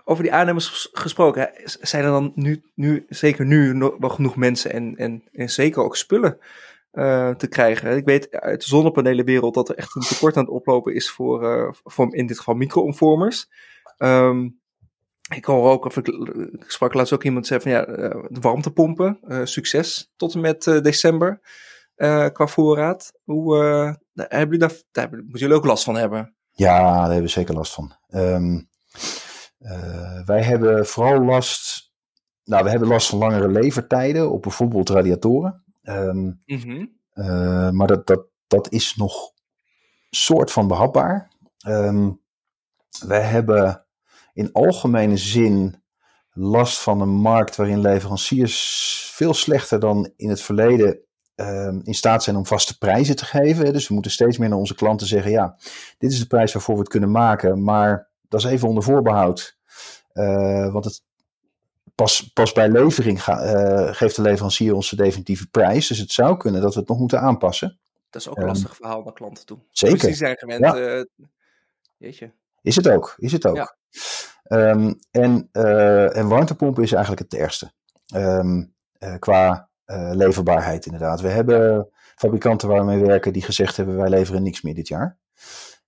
over die aannemers gesproken, zijn er dan nu, nu zeker nu nog wel genoeg mensen en, en, en zeker ook spullen uh, te krijgen? Ik weet uit de zonnepanelenwereld dat er echt een tekort aan het oplopen is voor, uh, voor in dit geval micro-omvormers. Um, ik hoor ook, of ik, sprak laatst ook iemand zeggen van ja, eh, de warmtepompen, succes tot en met december qua voorraad. Hoe hebben jullie daar, moeten jullie ook last van hebben? Ja, daar hebben we zeker last van. Um, wij hebben vooral last nou, we hebben last van langere levertijden op bijvoorbeeld radiatoren. Ehm, Mhm. eh, maar dat, dat, dat is nog soort van behapbaar. Ehm wij hebben in algemene zin last van een markt waarin leveranciers veel slechter dan in het verleden ehm, in staat zijn om vaste prijzen te geven. Dus we moeten steeds meer naar onze klanten zeggen: ja, dit is de prijs waarvoor we het kunnen maken, maar dat is even onder voorbehoud. Eh, want het, pas, pas bij levering ga- eh, geeft de leverancier ons de definitieve prijs. Dus het zou kunnen dat we het nog moeten aanpassen. Dat is ook een Ehm, lastig verhaal naar klanten toe. zeker. Gewend. Ja. eh, jeetje. Is het ook, is het ook. Ja. Ehm, en, eh, en warmtepompen is eigenlijk het ergste. Ehm, eh, qua leverbaarheid inderdaad. We hebben fabrikanten waar we mee werken die gezegd hebben wij leveren niks meer dit jaar.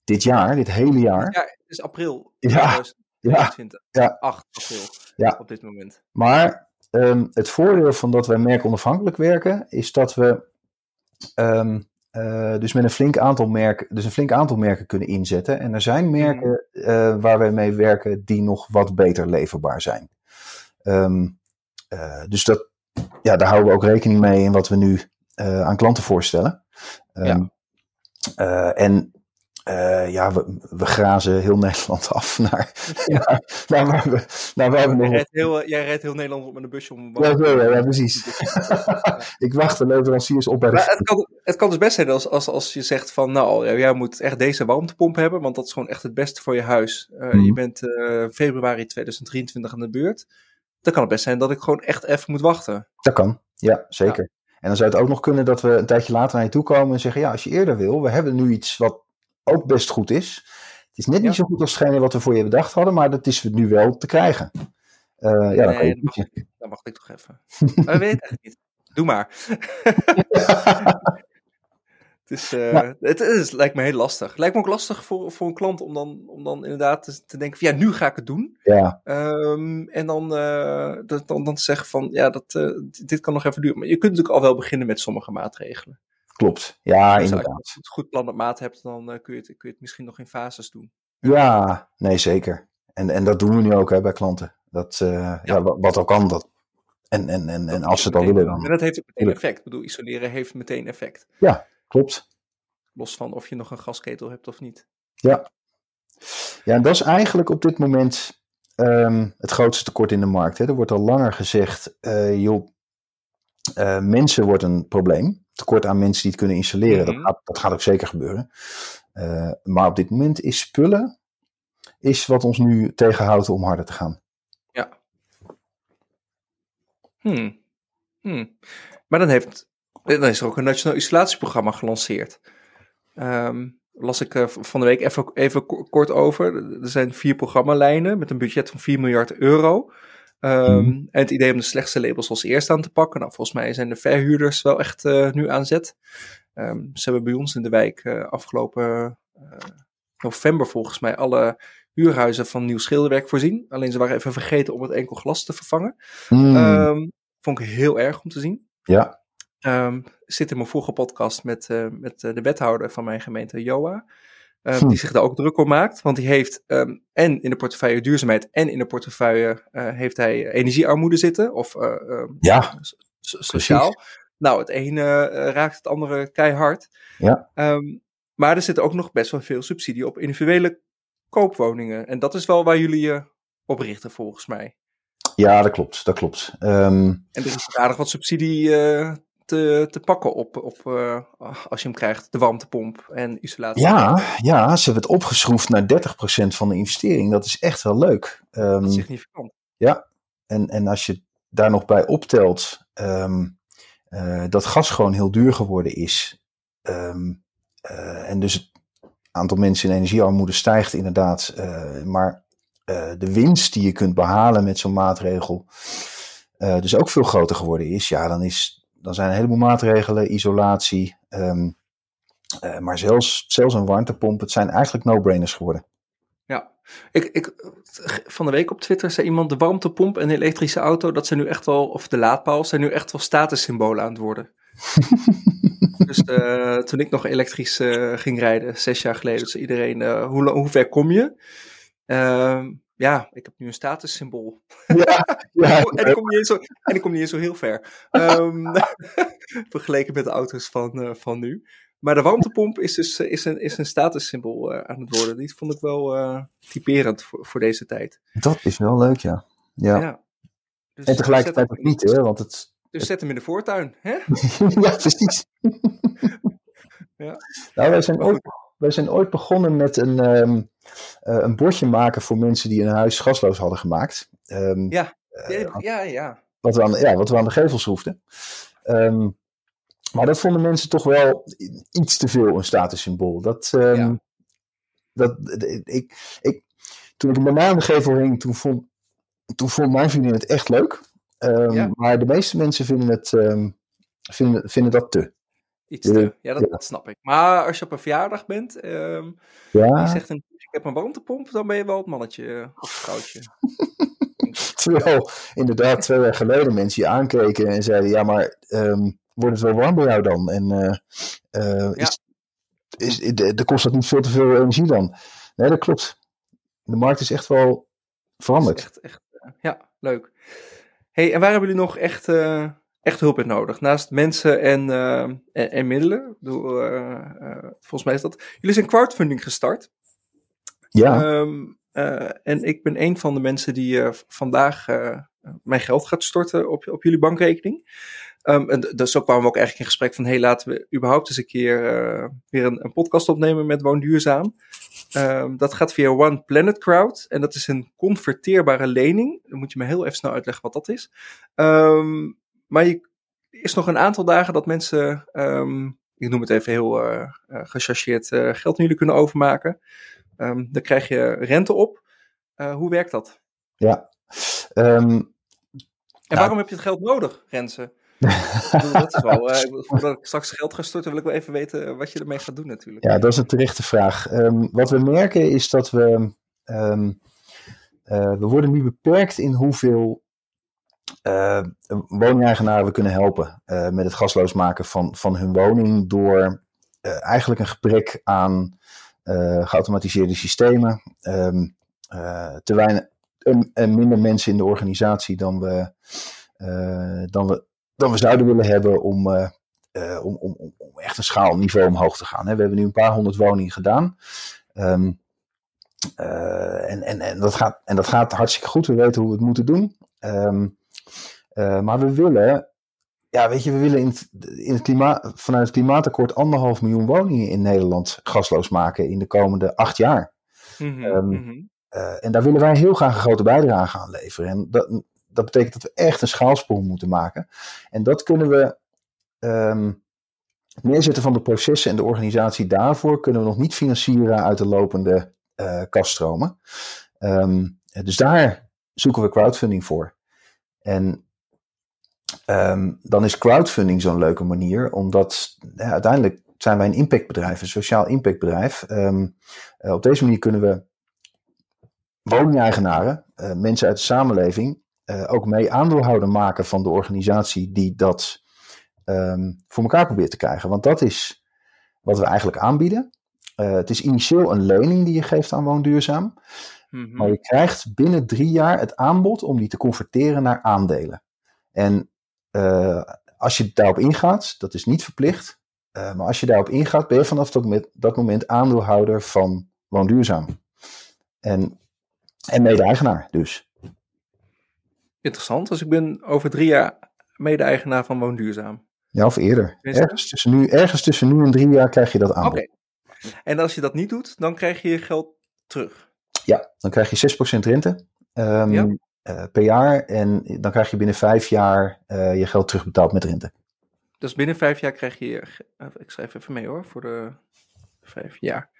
Dit jaar, dit hele jaar. Ja, het is april Ja, 2022. ja. 8 april Ja. op dit moment. Maar ehm, het voordeel van dat wij merkonafhankelijk werken is dat we ehm, eh, dus met een flink aantal merken, dus een flink aantal merken kunnen inzetten. En er zijn merken eh, waar wij mee werken die nog wat beter leverbaar zijn. Ehm, eh, dus dat, ja, daar houden we ook rekening mee in wat we nu aan klanten voorstellen. Ja. en eh, ja, we, we grazen heel Nederland af naar, naar, naar waar we, naar waar we Jij rijdt heel, jij rijdt heel Nederland op met een busje om. ja, ja, ja, ja, precies. ik wacht de leveranciers op bij de. Het kan, het kan dus best zijn als, als, als je zegt van nou, ja, jij moet echt deze warmtepomp hebben, want dat is gewoon echt het beste voor je huis. Eh, Mhm. Je bent eh, februari 2023 aan de beurt. Dan kan het best zijn dat ik gewoon echt even moet wachten. Dat kan, ja, zeker. En dan zou het ook nog kunnen dat we een tijdje later naar je toe komen en zeggen: Ja, als je eerder wil, we hebben nu iets wat ook best goed is. Het is net Ja. niet zo goed als hetgene wat we voor je bedacht hadden, maar dat is nu wel te krijgen. Eh, ja, dan kan je dat mag. Dan wacht ik toch even. Maar ik weet het echt niet. Doe maar. het, is, eh, Ja. het, is, lijkt me heel lastig. Lijkt me ook lastig voor, voor een klant om dan, om dan inderdaad te, te denken van ja, nu ga ik het doen. ja, Ehm, en dan, dat, dan, dan te zeggen van ja, dat, dit kan nog even duren. Maar je kunt natuurlijk al wel beginnen met sommige maatregelen. Klopt. Ja, Dus als inderdaad. je een goed plan op maat hebt, dan eh, kun, je het, kun je het misschien nog in fases doen. Ja, nee, zeker. En, en dat doen we nu ook hè, bij klanten. Dat, eh, ja. wat, wat ook kan. Dat. En, en, en, en als ze het al willen, En dan. dat heeft ook meteen effect. Ik bedoel, isoleren heeft meteen effect. Klopt. Los van of je nog een gasketel hebt of niet. Ja. Ja, en dat is eigenlijk op dit moment ehm, het grootste tekort in de markt. Hè. Er wordt al langer gezegd, eh, joh, mensen wordt een probleem. Tekort aan mensen die het kunnen installeren. Mhm. dat, gaat, dat gaat ook zeker gebeuren. Eh, maar op dit moment is spullen is wat ons nu tegenhoudt om harder te gaan. Hmm. Hmm. Maar dan, heeft, dan is er ook een nationaal isolatieprogramma gelanceerd. Ehm, las ik eh, van de week even, even ko- kort over. Er zijn vier programmalijnen met een budget van 4 miljard euro. Ehm, Mhm. En het idee om de slechtste labels als eerste aan te pakken. Nou, volgens mij zijn de verhuurders wel echt eh, nu aan zet. Ehm, ze hebben bij ons in de wijk eh, afgelopen eh, november volgens mij alle huurhuizen van nieuw schilderwerk voorzien. Alleen ze waren even vergeten om het enkel glas te vervangen. Hmm, Ehm, vond ik heel erg om te zien. ja, zit in mijn vorige podcast met, met de wethouder van mijn gemeente, Joa. Ehm, Hm. Die zich daar ook druk om maakt. Want die heeft ehm, en in de portefeuille duurzaamheid en in de portefeuille eh, heeft hij energiearmoede zitten. Of eh, ehm, ja, so- so- sociaal. Nou, het ene eh, raakt het andere keihard. Ja. Maar er zit ook nog best wel veel subsidie op individuele koopwoningen. En dat is wel waar jullie je op richten, volgens mij. ja, dat klopt. Dat klopt. En er is aardig wat subsidie te, te pakken op, op eh, als je hem krijgt, de warmtepomp en isolatie. ja, ja, ze hebben het opgeschroefd naar 30% van de investering. Dat is echt wel leuk. Dat is significant. En, en als je daar nog bij optelt ehm, eh, dat gas gewoon heel duur geworden is. ehm, eh, en dus het aantal mensen in energiearmoede stijgt inderdaad. maar de winst die je kunt behalen met zo'n maatregel dus ook veel groter geworden is. Ja, dan, is, dan zijn een heleboel maatregelen, isolatie. ehm, eh, maar zelfs, zelfs een warmtepomp, het zijn eigenlijk no-brainers geworden. Ja. Ik, ik, van de week op Twitter zei iemand, de warmtepomp en de elektrische auto, dat zijn nu echt wel, of de laadpaal, zijn nu echt wel statussymbolen aan het worden. dus eh, toen ik nog elektrisch eh, ging rijden, zes jaar geleden, zei iedereen, hoe, hoe ver kom je? Ehm, ja, ik heb nu een statussymbool. Ja, ja, en, ik kom niet eens zo, en ik kom niet eens zo heel ver. Um, vergeleken met de auto's van, uh, van nu. Maar de warmtepomp is dus is een, is een statussymbool uh, aan het worden. Die vond ik wel uh, typerend voor, voor deze tijd. Dat is wel leuk, ja. ja. ja. Dus en tegelijkertijd ook niet, hè? Want het, dus zet hem in de voortuin, hè? ja, precies. ja. Nou, wij zijn, ooit, wij zijn ooit begonnen met een, um, uh, een bordje maken voor mensen die een huis gasloos hadden gemaakt. Um, ja. Uh, ja, ja. Wat we aan, ja, wat we aan de gevels hoefden. Um, maar dat vonden mensen toch wel iets te veel een statussymbool. Dat, ja. dat, ik, ik, toen ik bij mij aan de gevel hing, toen vond, toen vond mijn vriendin het echt leuk. Maar de meeste mensen vinden, het, vinden, vinden dat te. Iets te, ja dat, dat, snap ik. Maar als je op een verjaardag bent, um, ja. je zegt een, ik heb een warmtepomp, dan ben je wel het mannetje eh, of het vrouwtje. Terwijl inderdaad twee jaar geleden mensen je aankeken en zeiden, ja maar wordt het wel warm bij jou dan? En uh, uh, is, is, is, kost dat niet veel te veel energie dan? Nee, dat klopt. De markt is echt wel veranderd. Echt, echt, ja, leuk hey, en waar hebben jullie nog echt, uh, echt hulp in nodig? Naast mensen en, uh, en, en, middelen. Doe, uh, volgens mij is dat. Jullie zijn crowdfunding gestart. Ja. Um, en ik ben een van de mensen die vandaag mijn geld gaat storten op, op jullie bankrekening. Um, en dus zo kwamen we ook eigenlijk in gesprek van, hey, laten we überhaupt eens een keer weer een, een, podcast opnemen met Woon Duurzaam. Um, dat gaat via One Planet Crowd. En dat is een converteerbare lening. Dan moet je me heel even snel uitleggen wat dat is. Um, maar je, er is nog een aantal dagen dat mensen, um, ik noem het even heel uh, gechargeerd, uh, geld naar jullie kunnen overmaken. dan krijg je rente op. Uh, hoe werkt dat? Ja. en waarom heb je het geld nodig, Renze? dat is wel, uh, voordat ik straks geld ga storten, wil ik wel even weten wat je ermee gaat doen natuurlijk. Ja, dat is een terechte vraag. Um, wat we merken is dat we, um, uh, we worden nu beperkt in hoeveel uh, woningeigenaren we kunnen helpen met het gasloos maken van, van hun woning door eigenlijk een gebrek aan geautomatiseerde systemen, um, te weinig en, minder mensen in de organisatie dan we, dan we dan we zouden willen hebben om, om, om, om echt een schaalniveau omhoog te gaan. Hè. We hebben nu een paar honderd woningen gedaan. Uh, en, en, en, dat gaat, en dat gaat hartstikke goed. We weten hoe we het moeten doen. Um, maar we willen, ja, weet je, we willen in het, in het klimaat, vanuit het klimaatakkoord anderhalf miljoen woningen in Nederland gasloos maken in de komende acht jaar. Mm -hmm, um, mm -hmm. en daar willen wij heel graag een grote bijdrage aan leveren. En dat, dat betekent dat we echt een schaalsprong moeten maken. En dat kunnen we. Um, het neerzetten van de processen en de organisatie daarvoor kunnen we nog niet financieren uit de lopende uh, kaststromen. Um, dus daar zoeken we crowdfunding voor. En um, dan is crowdfunding zo'n leuke manier, omdat ja, uiteindelijk zijn wij een impactbedrijf, een sociaal impactbedrijf. Um, uh, op deze manier kunnen we woningeigenaren, uh, mensen uit de samenleving, uh, ook mee aandeelhouder maken van de organisatie die dat um, voor elkaar probeert te krijgen. Want dat is wat we eigenlijk aanbieden. Het is initieel een lening die je geeft aan Woonduurzaam. Mm Maar je krijgt binnen drie jaar het aanbod om die te converteren naar aandelen. En uh, als je daarop ingaat, dat is niet verplicht. maar als je daarop ingaat, ben je vanaf dat moment, dat moment aandeelhouder van Woonduurzaam. En, en mede-eigenaar dus interessant. Dus ik ben over drie jaar mede-eigenaar van Woonduurzaam. Ja, of eerder. Ergens tussen, nu, ergens tussen nu en drie jaar krijg je dat aan. Oké. En als je dat niet doet, dan krijg je je geld terug? Ja, dan krijg je 6% rente um, ja. uh, per jaar. En dan krijg je binnen vijf jaar uh, je geld terugbetaald met rente. Dus binnen vijf jaar krijg je... Uh, ik schrijf even mee hoor, voor de vijf jaar.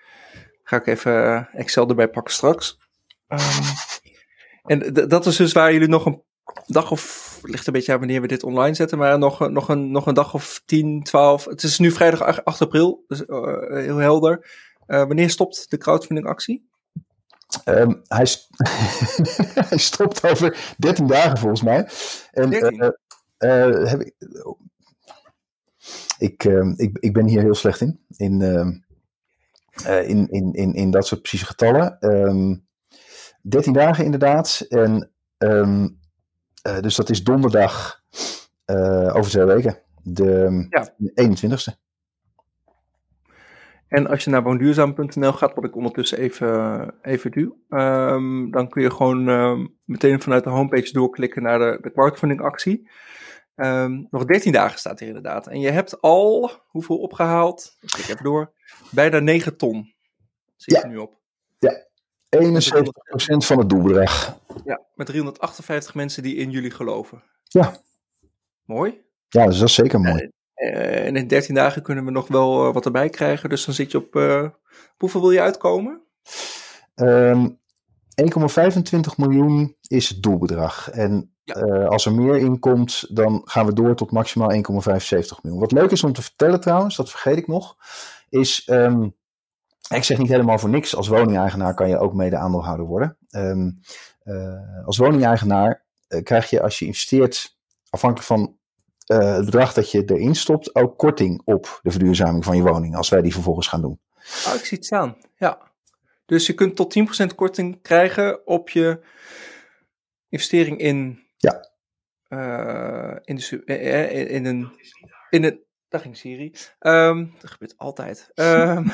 Ga ik even Excel erbij pakken straks. Um, en dat is dus waar jullie nog een dag of, ligt een beetje aan wanneer we dit online zetten, maar nog, nog, een, nog een dag of 10, 12. Het is nu vrijdag 8 april, dus uh, heel helder. Uh, wanneer stopt de crowdfunding actie? Um, hij, st hij, stopt over 13 dagen volgens mij. En, 13? Uh, heb ik, ik, ehm, ik, ik ben hier heel slecht in. In, ehm, in, in, in, in dat soort precieze getallen. Um, 13 dagen inderdaad. En ehm, dus dat is donderdag over twee weken. De ja. 21ste. En als je naar woonduurzaam.nl gaat, wat ik ondertussen even, even duw, um, dan kun je gewoon um, meteen vanuit de homepage doorklikken naar de, de crowdfunding actie. Um, nog 13 dagen staat hier inderdaad. En je hebt al, hoeveel opgehaald? Ik klik even door. Bijna 9 ton. Zie je ja. nu op. Ja, 71% van het doelbedrag. Ja, met 358 mensen die in jullie geloven. Ja. Mooi. Ja, dus dat is zeker mooi. Uh, en in 13 dagen kunnen we nog wel uh, wat erbij krijgen. Dus dan zit je op. Uh, hoeveel wil je uitkomen? Um, ehm, 1,25 miljoen is het doelbedrag. En ja. als er meer in komt, dan gaan we door tot maximaal 1,75 miljoen. Wat leuk is om te vertellen trouwens, dat vergeet ik nog, is. Um, ik zeg niet helemaal voor niks. Als woningeigenaar kan je ook mede aandeelhouder worden. Um, als woningeigenaar krijg je als je investeert, afhankelijk van uh, het bedrag dat je erin stopt ook korting op de verduurzaming van je woning, als wij die vervolgens gaan doen. Oh, ik zie het staan, ja. Dus je kunt tot 10% korting krijgen op je investering in. Ja. Uh, in, de, in, in, een. In een daar ging Siri. Um, dat gebeurt altijd. Um,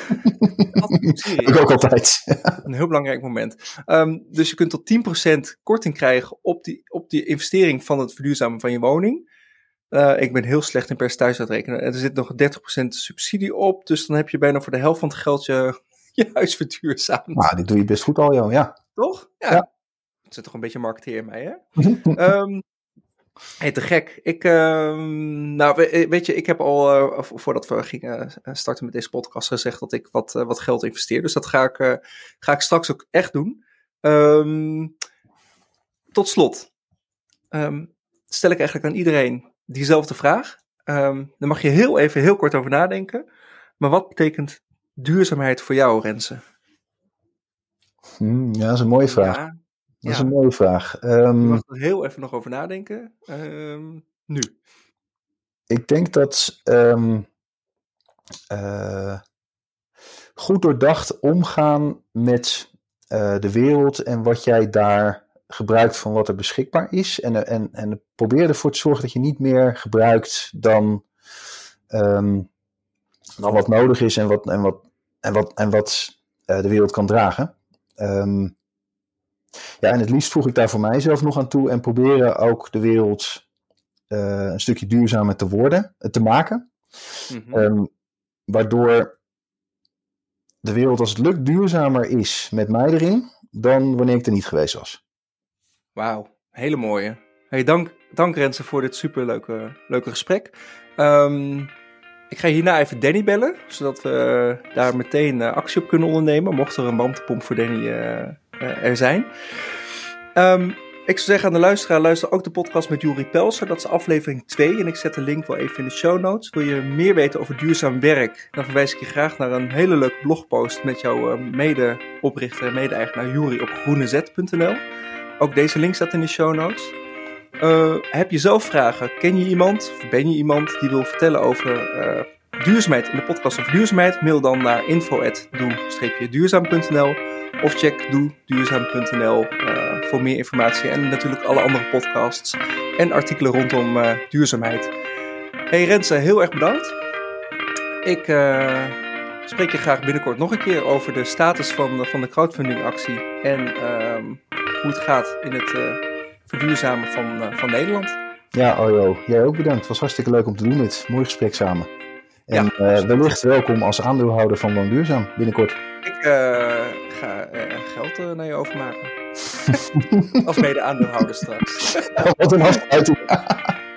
altijd Siri. Ik ook altijd. een heel belangrijk moment. Um, dus je kunt tot 10% korting krijgen op die, op die investering van het verduurzamen van je woning. Uh, ik ben heel slecht in percentage uitrekenen. Er zit nog 30% subsidie op, dus dan heb je bijna voor de helft van het geld je, je huis verduurzaamd. Nou, dit doe je best goed al, joh. ja. Toch? Ja. ja. Het zit toch een beetje marketeer in mij, hè? um, hey, te gek. Ik, um, nou, weet je, ik heb al, uh, voordat we gingen starten met deze podcast, gezegd dat ik wat, uh, wat geld investeer. Dus dat ga ik, ga ik straks ook echt doen. Um, tot slot. stel ik eigenlijk aan iedereen diezelfde vraag. Um, daar mag je heel even heel kort over nadenken. Maar wat betekent duurzaamheid voor jou, Renze? Hmm, ja, dat is een mooie vraag. Ja, dat is een mooie vraag. Um, je mag er heel even nog over nadenken. Um, nu. Ik denk dat uh, goed doordacht omgaan met uh, de wereld en wat jij daar gebruikt van wat er beschikbaar is. En, en, en probeer ervoor te zorgen dat je niet meer gebruikt dan, um, dan wat nodig is en wat, en wat, en wat, en wat uh, de wereld kan dragen. Um, ja, en het liefst voeg ik daar voor mijzelf nog aan toe en proberen ook de wereld uh, een stukje duurzamer te worden, te maken. Mm -hmm. um, waardoor de wereld als het lukt duurzamer is met mij erin dan wanneer ik er niet geweest was. Wauw, hele mooie. Hey, dank, dank voor dit superleuke leuke gesprek. Um, ik ga hierna even Danny bellen, zodat we daar meteen uh, actie op kunnen ondernemen, mocht er een bandpomp voor Danny uh, er zijn. Um, ik zou zeggen aan de luisteraar, luister ook de podcast met Juri Pelser. Dat is aflevering 2 en ik zet de link wel even in de show notes. Wil je meer weten over duurzaam werk? Dan verwijs ik je graag naar een hele leuke blogpost met jouw mede-oprichter en mede-eigenaar Juri op groenez.nl. Ook deze link staat in de show notes. Uh, heb je zelf vragen? Ken je iemand? Of ben je iemand die wil vertellen over uh, duurzaamheid in de podcast over duurzaamheid? Mail dan naar info.doe-duurzaam.nl of check doe-duurzaam.nl uh, voor meer informatie en natuurlijk alle andere podcasts en artikelen rondom duurzaamheid. Hey Renze, heel erg bedankt. Ik spreek je graag binnenkort nog een keer over de status van, van de crowdfunding actie en ehm, hoe het gaat in het uh, verduurzamen van, uh, van Nederland. Ja, Ojo, jij ook bedankt. Het was hartstikke leuk om te doen dit. Mooi gesprek samen. En ja, uh, wellicht welkom als aandeelhouder van Woon Duurzaam binnenkort. Ik ga geld naar je overmaken. als mede aandeelhouder straks. Wat een afsluiting.